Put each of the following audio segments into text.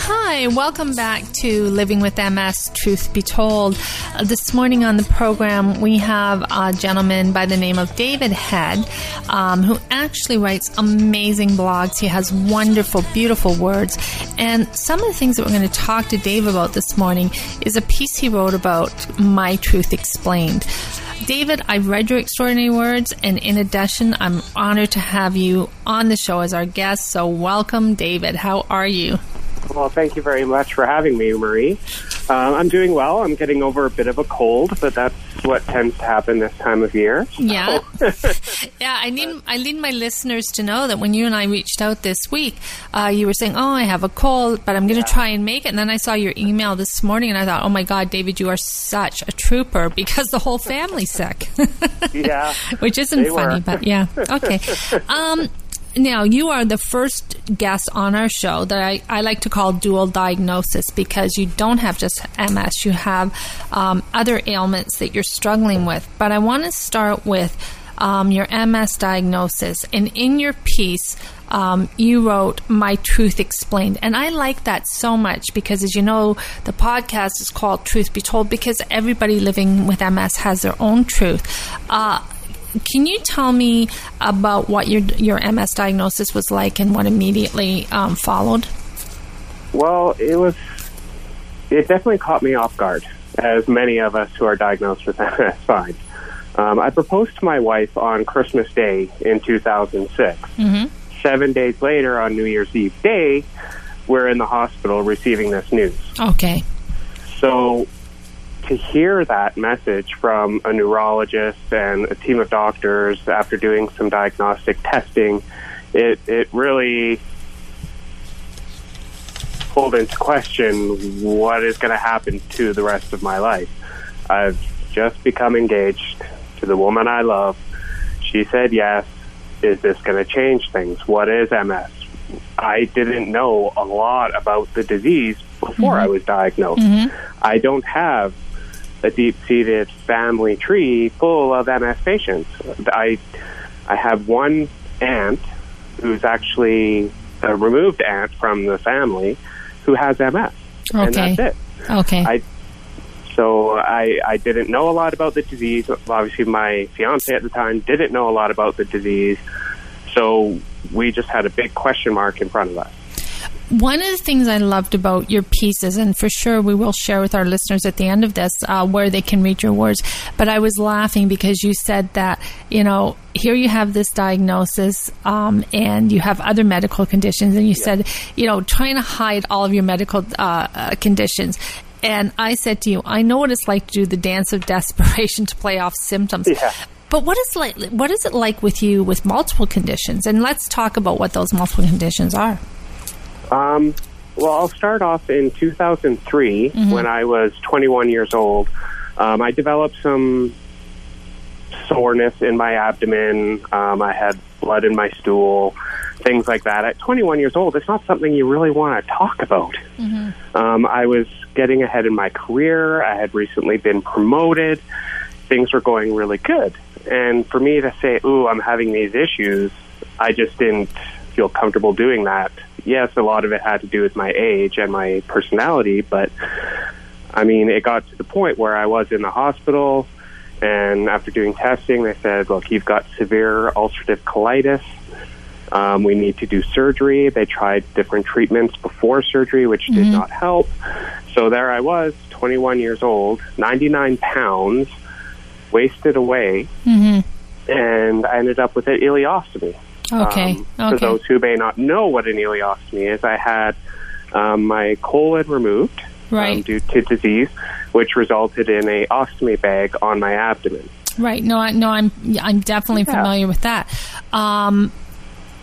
Hi, welcome back to Living with MS Truth Be Told. Uh, this morning on the program, we have a gentleman by the name of David Head um, who actually writes amazing blogs. He has wonderful, beautiful words. And some of the things that we're going to talk to Dave about this morning is a piece he wrote about My Truth Explained. David, I've read your extraordinary words, and in addition, I'm honored to have you on the show as our guest. So, welcome, David. How are you? Well, thank you very much for having me, Marie. Uh, I'm doing well. I'm getting over a bit of a cold, but that's what tends to happen this time of year. Yeah, yeah. I need I need my listeners to know that when you and I reached out this week, uh, you were saying, "Oh, I have a cold, but I'm going to yeah. try and make it." And then I saw your email this morning, and I thought, "Oh my God, David, you are such a trooper because the whole family's sick." yeah, which isn't funny, but yeah. Okay. Um, now, you are the first guest on our show that I, I like to call dual diagnosis because you don't have just MS, you have um, other ailments that you're struggling with. But I want to start with um, your MS diagnosis. And in your piece, um, you wrote My Truth Explained. And I like that so much because, as you know, the podcast is called Truth Be Told because everybody living with MS has their own truth. Uh, can you tell me about what your your MS diagnosis was like and what immediately um, followed? Well, it was. It definitely caught me off guard, as many of us who are diagnosed with MS find. Um, I proposed to my wife on Christmas Day in 2006. Mm-hmm. Seven days later, on New Year's Eve day, we're in the hospital receiving this news. Okay. So to hear that message from a neurologist and a team of doctors after doing some diagnostic testing, it it really pulled into question what is going to happen to the rest of my life. I've just become engaged to the woman I love. She said yes. Is this going to change things? What is MS? I didn't know a lot about the disease before mm-hmm. I was diagnosed. Mm-hmm. I don't have a deep-seated family tree full of MS patients. I I have one aunt who's actually a removed aunt from the family who has MS, okay. and that's it. Okay. I, so I I didn't know a lot about the disease. Obviously, my fiance at the time didn't know a lot about the disease. So we just had a big question mark in front of us. One of the things I loved about your pieces, and for sure we will share with our listeners at the end of this uh, where they can read your words, but I was laughing because you said that, you know, here you have this diagnosis um, and you have other medical conditions, and you yeah. said, you know, trying to hide all of your medical uh, uh, conditions. And I said to you, I know what it's like to do the dance of desperation to play off symptoms. Yeah. But what is like? What is it like with you with multiple conditions? And let's talk about what those multiple conditions are. Um, well, I'll start off in 2003 mm-hmm. when I was 21 years old. Um, I developed some soreness in my abdomen. Um, I had blood in my stool, things like that. At 21 years old, it's not something you really want to talk about. Mm-hmm. Um, I was getting ahead in my career. I had recently been promoted. Things were going really good. And for me to say, ooh, I'm having these issues, I just didn't feel comfortable doing that yes, a lot of it had to do with my age and my personality, but I mean, it got to the point where I was in the hospital, and after doing testing, they said, look, you've got severe ulcerative colitis. Um, we need to do surgery. They tried different treatments before surgery, which mm-hmm. did not help. So there I was, 21 years old, 99 pounds, wasted away, mm-hmm. and I ended up with an ileostomy. Okay. Um, okay. For those who may not know what an ileostomy is, I had um, my colon removed um, right. um, due to disease, which resulted in a ostomy bag on my abdomen. Right. No, I, no, I'm I'm definitely yeah. familiar with that. Um,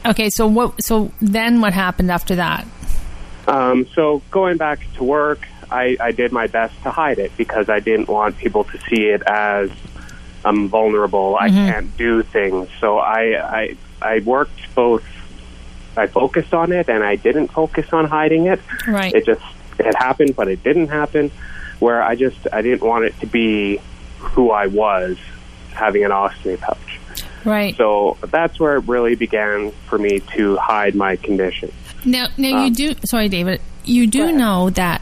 okay. So what? So then, what happened after that? Um, so going back to work, I, I did my best to hide it because I didn't want people to see it as I'm vulnerable. Mm-hmm. I can't do things. So I, I I worked both. I focused on it, and I didn't focus on hiding it. Right. It just it happened, but it didn't happen. Where I just I didn't want it to be who I was, having an ostomy pouch. Right. So that's where it really began for me to hide my condition. Now, now um, you do. Sorry, David. You do know that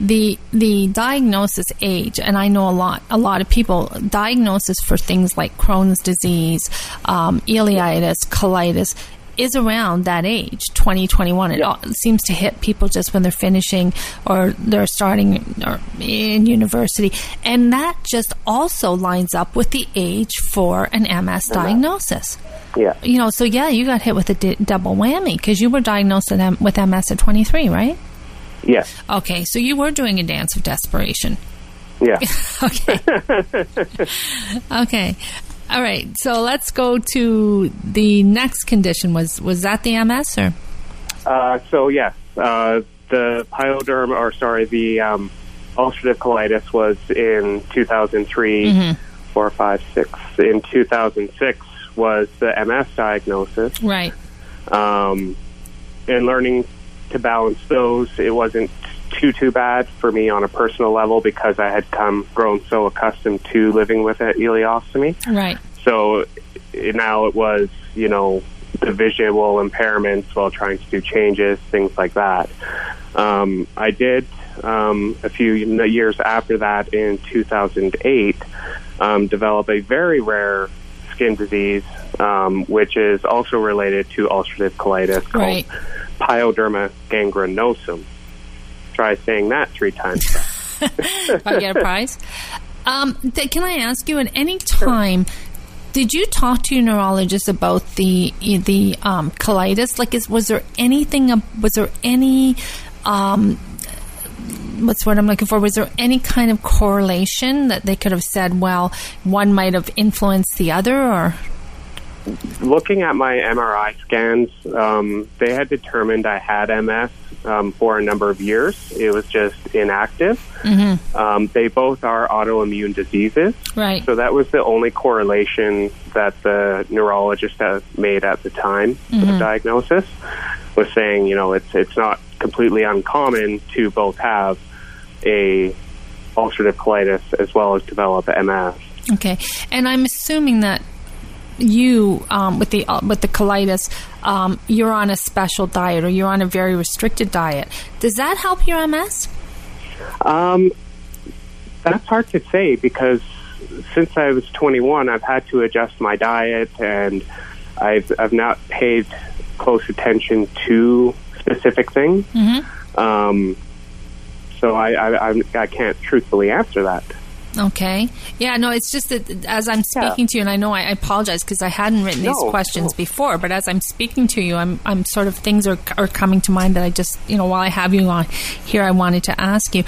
the the diagnosis age, and I know a lot a lot of people diagnosis for things like Crohn's disease, um, ileitis, colitis is around that age, 2021. It yeah. seems to hit people just when they're finishing or they're starting or in university. And that just also lines up with the age for an MS diagnosis. Yeah. You know, so yeah, you got hit with a d- double whammy because you were diagnosed with MS at 23, right? Yes. Okay, so you were doing a dance of desperation. Yeah. okay. okay. All right. So let's go to the next condition. Was was that the MS or? Uh, so yes, uh, the pyoderm, or sorry, the um, ulcerative colitis was in 2003, mm-hmm. four, five, six. In 2006 was the MS diagnosis. Right. Um, and learning to balance those, it wasn't too too bad for me on a personal level because I had come grown so accustomed to living with an ileostomy. Right. So now it was, you know, the visual impairments while trying to do changes, things like that. Um, I did um, a few years after that in 2008 um, develop a very rare skin disease, um, which is also related to ulcerative colitis called right. Pyoderma gangrenosum. Try saying that three times. I get a prize. Um, th- can I ask you, at any time, sure. did you talk to your neurologist about the the um, colitis? Like, is was there anything? Was there any? Um, what's what I'm looking for? Was there any kind of correlation that they could have said? Well, one might have influenced the other, or looking at my MRI scans, um, they had determined I had MS um, for a number of years. It was just inactive. Mm-hmm. Um, they both are autoimmune diseases. Right. So that was the only correlation that the neurologist had made at the time mm-hmm. of the diagnosis was saying, you know, it's it's not completely uncommon to both have a ulcerative colitis as well as develop MS. Okay, and I'm assuming that you um, with the uh, with the colitis, um, you're on a special diet or you're on a very restricted diet. Does that help your MS? Um, that's hard to say because since I was 21, I've had to adjust my diet and I've I've not paid close attention to specific things. Mm-hmm. Um, so I, I I can't truthfully answer that. Okay. Yeah, no, it's just that as I'm speaking yeah. to you, and I know I, I apologize because I hadn't written no, these questions no. before, but as I'm speaking to you, I'm, I'm sort of, things are, are coming to mind that I just, you know, while I have you on here, I wanted to ask you.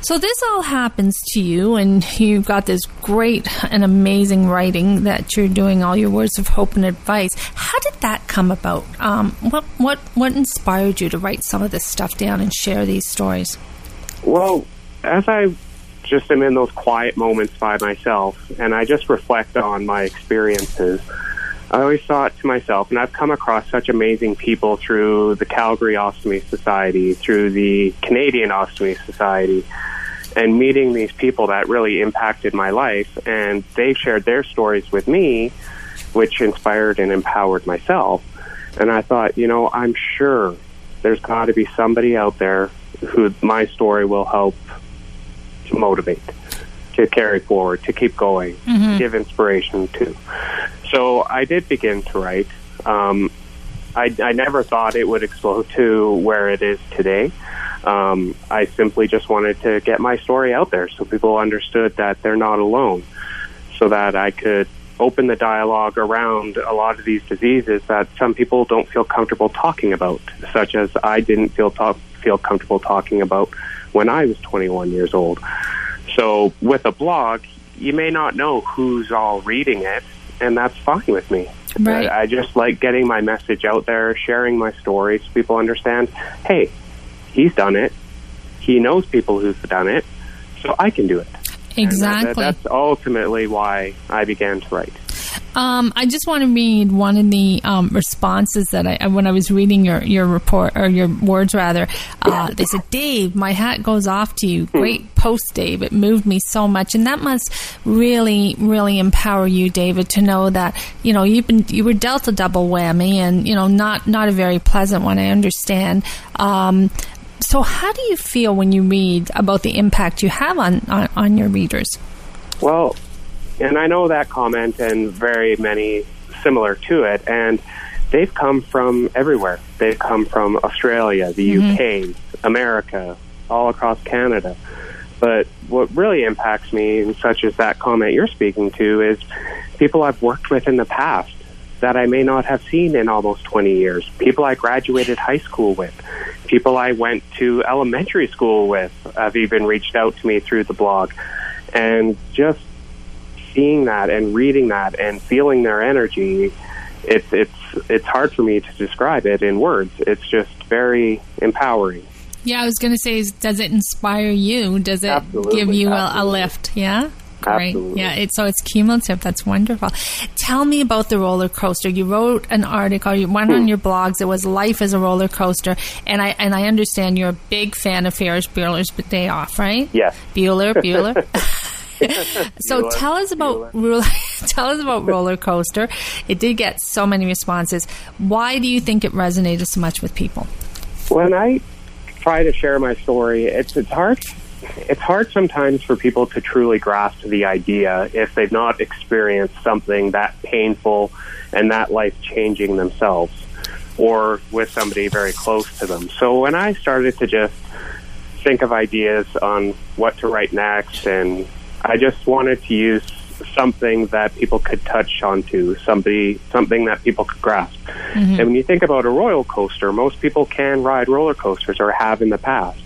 So this all happens to you, and you've got this great and amazing writing that you're doing. All your words of hope and advice. How did that come about? Um, what what what inspired you to write some of this stuff down and share these stories? Well, as I just am in those quiet moments by myself and I just reflect on my experiences. I always thought to myself, and I've come across such amazing people through the Calgary Ostomy Society, through the Canadian Ostomy Society, and meeting these people that really impacted my life. And they shared their stories with me, which inspired and empowered myself. And I thought, you know, I'm sure there's got to be somebody out there who my story will help to motivate, to carry forward, to keep going, mm-hmm. to give inspiration to. So I did begin to write. Um, I, I never thought it would explode to where it is today. Um, I simply just wanted to get my story out there so people understood that they're not alone, so that I could open the dialogue around a lot of these diseases that some people don't feel comfortable talking about, such as I didn't feel talk, feel comfortable talking about when I was 21 years old. So with a blog, you may not know who's all reading it, and that's fine with me. Right. I, I just like getting my message out there, sharing my stories. So people understand, hey, he's done it. He knows people who've done it, so I can do it. Exactly. That, that's ultimately why I began to write. Um, I just want to read one of the um, responses that I, when I was reading your, your report or your words rather. Uh, they said, "Dave, my hat goes off to you. Great post, Dave. It moved me so much, and that must really, really empower you, David, to know that you know you've been you were dealt a double whammy, and you know not not a very pleasant one. I understand." Um, so, how do you feel when you read about the impact you have on, on, on your readers? Well, and I know that comment and very many similar to it. And they've come from everywhere. They've come from Australia, the mm-hmm. UK, America, all across Canada. But what really impacts me, such as that comment you're speaking to, is people I've worked with in the past that I may not have seen in almost 20 years. People I graduated high school with. People I went to elementary school with have even reached out to me through the blog. And just seeing that and reading that and feeling their energy, it's it's it's hard for me to describe it in words. It's just very empowering. Yeah, I was going to say, does it inspire you? Does it absolutely, give you a, a, lift? Yeah. Great. Absolutely. Yeah, it's so it's cumulative. That's wonderful. Tell me about the roller coaster. You wrote an article, you went hmm. on your blogs. It was life as a roller coaster, and I and I understand you're a big fan of Ferris Bueller's Day Off, right? Yes. Bueller, Bueller. so tell us about tell us about roller coaster. It did get so many responses. Why do you think it resonated so much with people? When I try to share my story, it's it's hard. It's hard sometimes for people to truly grasp the idea if they've not experienced something that painful and that life changing themselves or with somebody very close to them. So when I started to just think of ideas on what to write next and I just wanted to use something that people could touch onto, somebody, something that people could grasp. Mm-hmm. And when you think about a roller coaster, most people can ride roller coasters or have in the past.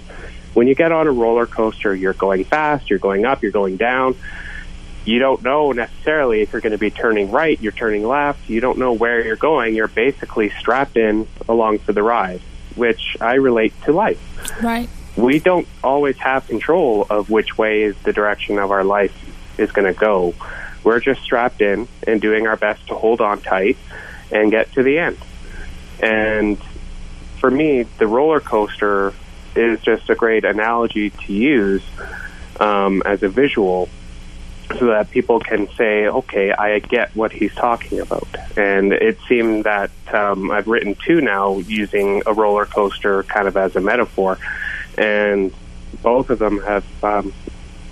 When you get on a roller coaster, you're going fast, you're going up, you're going down. You don't know necessarily if you're going to be turning right, you're turning left. You don't know where you're going. You're basically strapped in along for the ride, which I relate to life. Right we don't always have control of which way is the direction of our life is going to go. We're just strapped in and doing our best to hold on tight and get to the end. And for me, the roller coaster is just a great analogy to use um, as a visual so that people can say, okay, I get what he's talking about. And it seemed that um, I've written two now using a roller coaster kind of as a metaphor and both of them have um,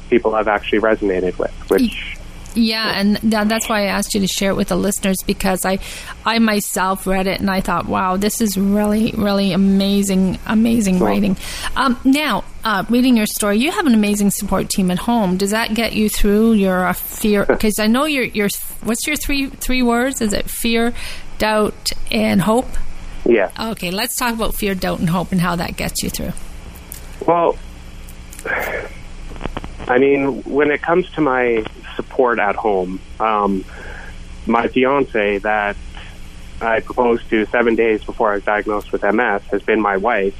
people have actually resonated with, which. Yeah, and that's why I asked you to share it with the listeners because I, I myself read it and I thought, wow, this is really, really amazing, amazing writing. Um, now, uh, reading your story, you have an amazing support team at home. Does that get you through your uh, fear? Because I know your your what's your three three words? Is it fear, doubt, and hope? Yeah. Okay, let's talk about fear, doubt, and hope, and how that gets you through. Well, I mean, when it comes to my support at home, um, my fiance that I proposed to seven days before I was diagnosed with MS has been my wife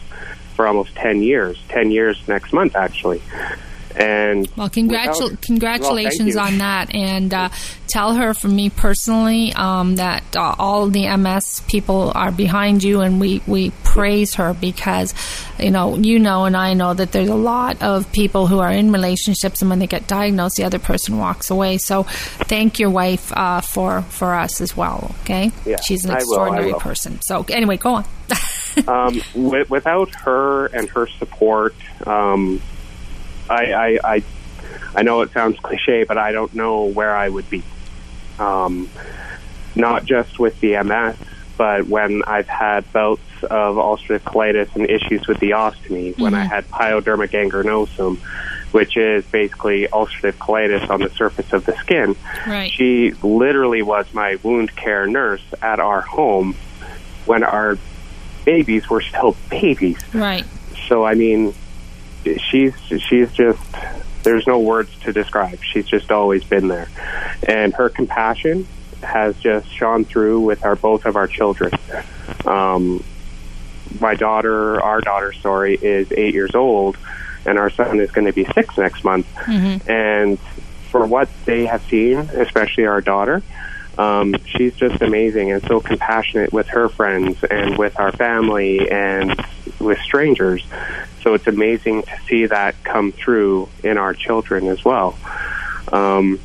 for almost 10 years, 10 years next month, actually. And well, congratu- without, congratulations well, on that, and uh, tell her from me personally um, that uh, all the MS people are behind you, and we we praise her because you know you know and I know that there's a lot of people who are in relationships, and when they get diagnosed, the other person walks away. So, thank your wife uh, for for us as well. Okay, yeah, she's an extraordinary will, will. person. So, anyway, go on. um, w- without her and her support. Um, I, I, I, I know it sounds cliche, but I don't know where I would be. Um, not just with the MS, but when I've had bouts of ulcerative colitis and issues with the ostomy, mm-hmm. when I mm-hmm. had pyoderma gangrenosum, which is basically ulcerative colitis on the surface of the skin. Right. She literally was my wound care nurse at our home when our babies were still babies. Right. So I mean, she's she's just there's no words to describe. She's just always been there, and her compassion has just shone through with our both of our children. Um, my daughter, our daughter, sorry, is eight years old, and our son is going to be six next month. Mm-hmm. And for what they have seen, especially our daughter, Um, she's just amazing and so compassionate with her friends and with our family and with strangers. So it's amazing to see that come through in our children as well. Um,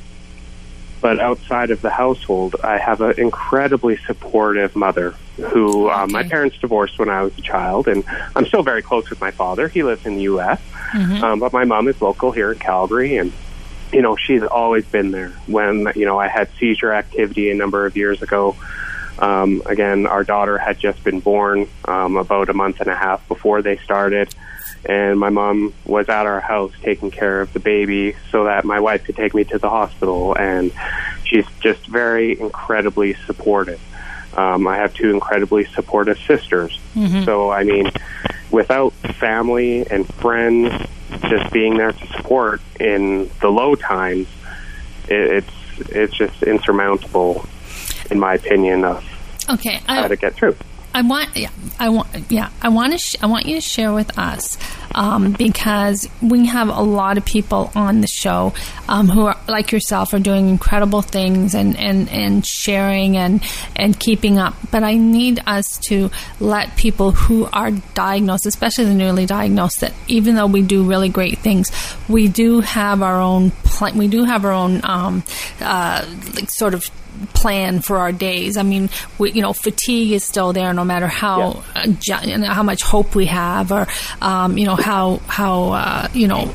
but outside of the household, I have an incredibly supportive mother who um, my parents divorced when I was a child, and I'm still very close with my father. He lives in the U.S., mm-hmm. um, but my mom is local here in Calgary, and you know she's always been there. When you know I had seizure activity a number of years ago. Um, again, our daughter had just been born um, about a month and a half before they started. And my mom was at our house taking care of the baby so that my wife could take me to the hospital. And she's just very incredibly supportive. Um, i have two incredibly supportive sisters. Mm-hmm. so i mean without family and friends just being there to support in the low times it, it's it's just insurmountable in my opinion of okay I, how to get through I want, yeah, I want, yeah, I want to, sh- I want you to share with us um, because we have a lot of people on the show um, who are like yourself are doing incredible things and, and, and sharing and and keeping up. But I need us to let people who are diagnosed, especially the newly diagnosed, that even though we do really great things, we do have our own pl- we do have our own um, uh, like sort of plan for our days. I mean, we, you know, fatigue is still there, no matter how yeah. uh, how much hope we have, or um, you know how how uh, you know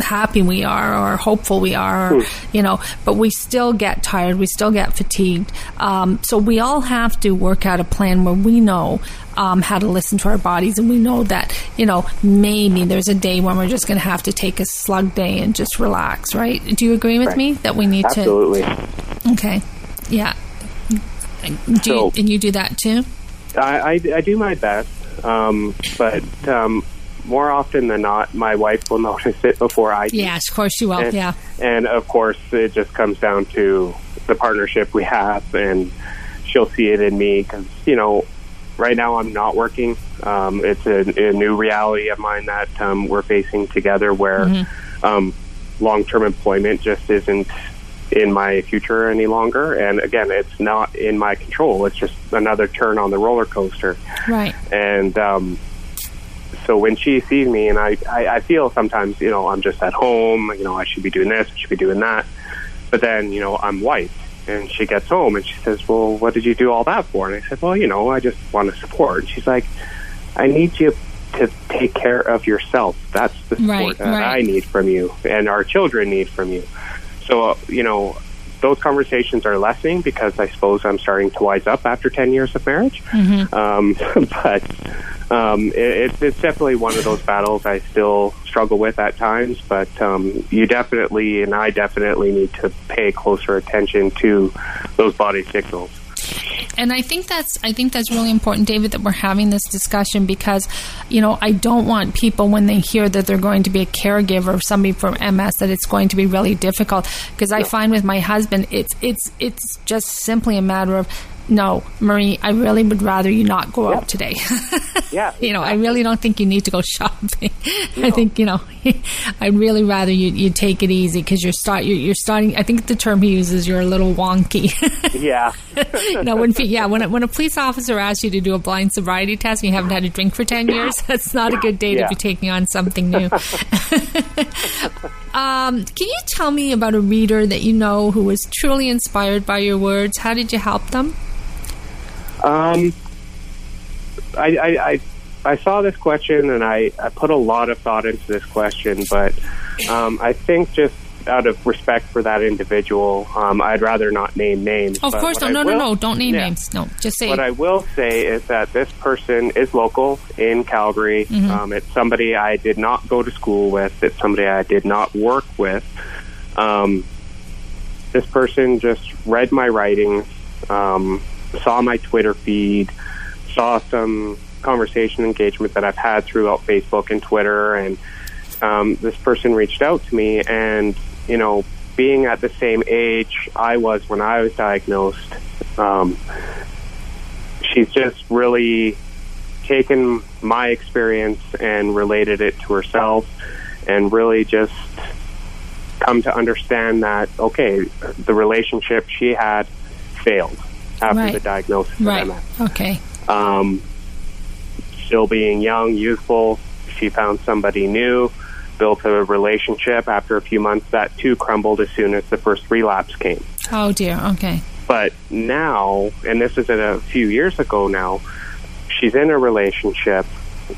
happy we are or hopeful we are, or, mm. you know, but we still get tired, we still get fatigued. Um, so we all have to work out a plan where we know um, how to listen to our bodies, and we know that you know maybe there's a day when we're just going to have to take a slug day and just relax, right? Do you agree with right. me that we need Absolutely. to? Absolutely. Okay. Yeah. Do so, you, and you do that too? I, I, I do my best, um, but um, more often than not, my wife will notice it before I do. Yes, of course she will. And, yeah. And of course, it just comes down to the partnership we have, and she'll see it in me because you know, right now I'm not working. Um, it's a, a, new reality of mine that um, we're facing together, where mm-hmm. um, long-term employment just isn't in my future any longer. And again, it's not in my control. It's just another turn on the roller coaster. Right. And um, so when she sees me, and I, I, I feel sometimes, you know, I'm just at home, you know, I should be doing this, I should be doing that. But then, you know, I'm white. And she gets home and she says, Well, what did you do all that for? And I said, Well, you know, I just want to support. And she's like, I need you to take care of yourself. That's the support right, that right. I need from you and our children need from you. So, uh, you know, those conversations are lessening because I suppose I'm starting to wise up after 10 years of marriage. Mm-hmm. Um, but um, it, it's definitely one of those battles I still struggle with at times. But um, you definitely, and I definitely need to pay closer attention to those body signals and I think that's I think that's really important, David, that we're having this discussion because, you know, I don't want people when they hear that they're going to be a caregiver of somebody from MS that it's going to be really difficult. Because I find with my husband, it's it's it's just simply a matter of no, Marie, I really would rather you not go out today. yeah. You know, I really don't think you need to go shopping. No. I think, you know, I'd really rather you, you take it easy because you're, start, you're, you're starting, I think the term he uses, you're a little wonky. yeah. no, when, yeah, when a, when a police officer asks you to do a blind sobriety test and you haven't had a drink for 10 years, that's not a good day yeah. to be taking on something new. Um, can you tell me about a reader that you know who was truly inspired by your words? How did you help them? Um, I, I, I, I saw this question and I, I put a lot of thought into this question, but um, I think just out of respect for that individual, um, I'd rather not name names. Of course, no, no, will, no, no, don't name yeah, names. No, just say. What I will say is that this person is local in Calgary. Mm-hmm. Um, it's somebody I did not go to school with. It's somebody I did not work with. Um, this person just read my writings, um, saw my Twitter feed, saw some conversation engagement that I've had throughout Facebook and Twitter, and um, this person reached out to me, and you know, being at the same age I was when I was diagnosed, um, she's just really taken my experience and related it to herself, and really just come to understand that okay, the relationship she had failed after Right. the diagnosis Right. of MS. Okay. Um, still being young, youthful, she found somebody new, built a relationship. After a few months, that too crumbled as soon as the first relapse came. Oh dear. Okay. But now, and this is a few years ago now, she's in a relationship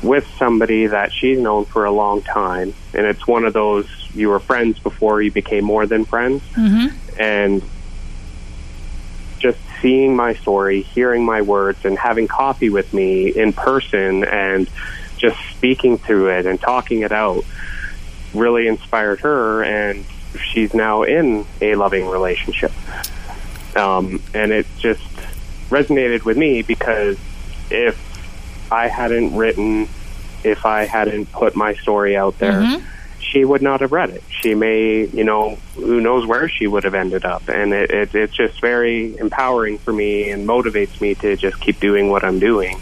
with somebody that she's known for a long time. And it's one of those you were friends before you became more than friends. Mm-hmm. And just seeing my story, hearing my words, and having coffee with me in person and just speaking through it and talking it out really inspired her. And she's now in a loving relationship. Um, and it just resonated with me because if I hadn't written, if I hadn't put my story out there, Mhm. She would not have read it. She may, you know, who knows where she would have ended up. And it, it, it's just very empowering for me and motivates me to just keep doing what I'm doing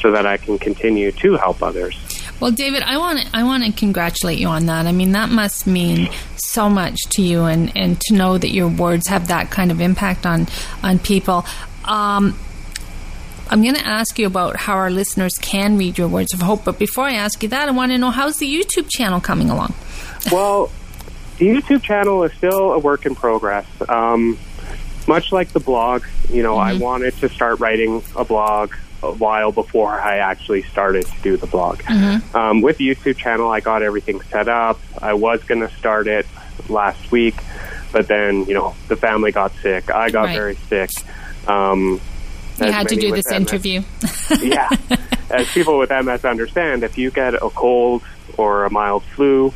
so that I can continue to help others. Well, David, I want I want to congratulate you on that. I mean, that must mean so much to you, and, and to know that your words have that kind of impact on on people. Um, I'm going to ask you about how our listeners can read your words of hope, but before I ask you that, I want to know how's the YouTube channel coming along. Well, the YouTube channel is still a work in progress. Um, much like the blog, you know, I wanted to start writing a blog a while before I actually started to do the blog. Um, with the YouTube channel, I got everything set up. I was going to start it last week, but then, you know, the family got sick. I got Right. very sick. Um, You had to do this MS interview. yeah. As people with MS understand, if you get a cold or a mild flu,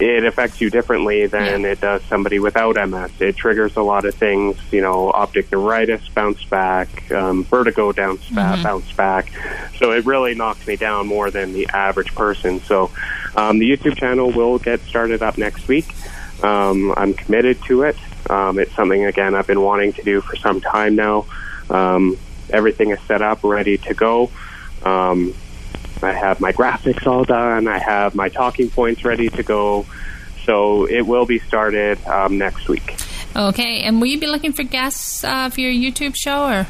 it affects you differently than Yeah. it does somebody without MS. It triggers a lot of things, you know, optic neuritis bounce back, um, vertigo bounce, ba- bounce back. So it really knocks me down more than the average person. So um, the YouTube channel will get started up next week. Um, I'm committed to it. Um, it's something, again, I've been wanting to do for some time now. Um, everything is set up, ready to go. Um, I have my graphics all done. I have my talking points ready to go. So it will be started um, next week. okay, and will you be looking for guests uh, for your YouTube show, or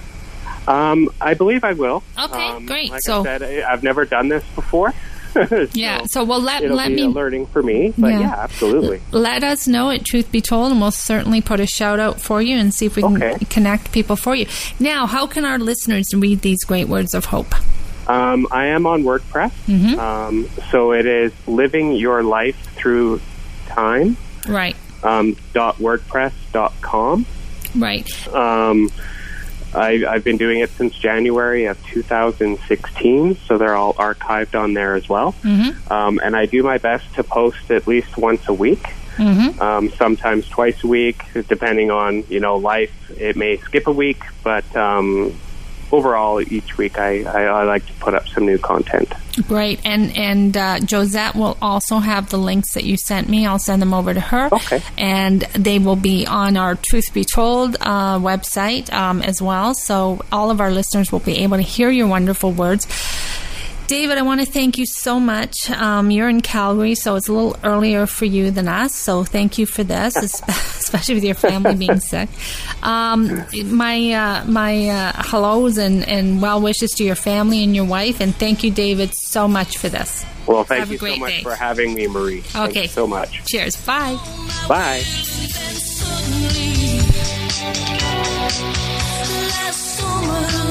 Um, I believe I will. Okay, Um, great. Like So- I I've never done this before. yeah? So, well, let let me learning for me. But Yeah. yeah, absolutely. let us know it truth be told and we'll certainly put a shout out for you and see if we can Okay. connect people for you now how can our listeners read these great words of hope Um, I am on WordPress. Mm-hmm. Um, so it is living your life through time. right Um, dot wordpress dot com. right Um, I, I've been doing it since January of 2016, so they're all archived on there as well. mm-hmm. Um, and I do my best to post at least once a week, Mm-hmm. um, sometimes twice a week, depending on you know life. It may skip a week, but um, overall, each week I, I, I like to put up some new content. great. And and uh, josette will also have the links that you sent me. I'll send them over to her. Okay. and they will be on our truth be told uh, website um, as well. So all of our listeners will be able to hear your wonderful words David, I want to thank you so much. Um, you're in Calgary, so it's a little earlier for you than us. So thank you for this, especially with your family being sick. Um, my uh, my uh, hellos and, and well wishes to your family and your wife, and thank you, David, so much for this. Well, thank Have a you so much day. for having me, Marie. Thank Okay. you so much. Cheers. Bye. Bye. Last summer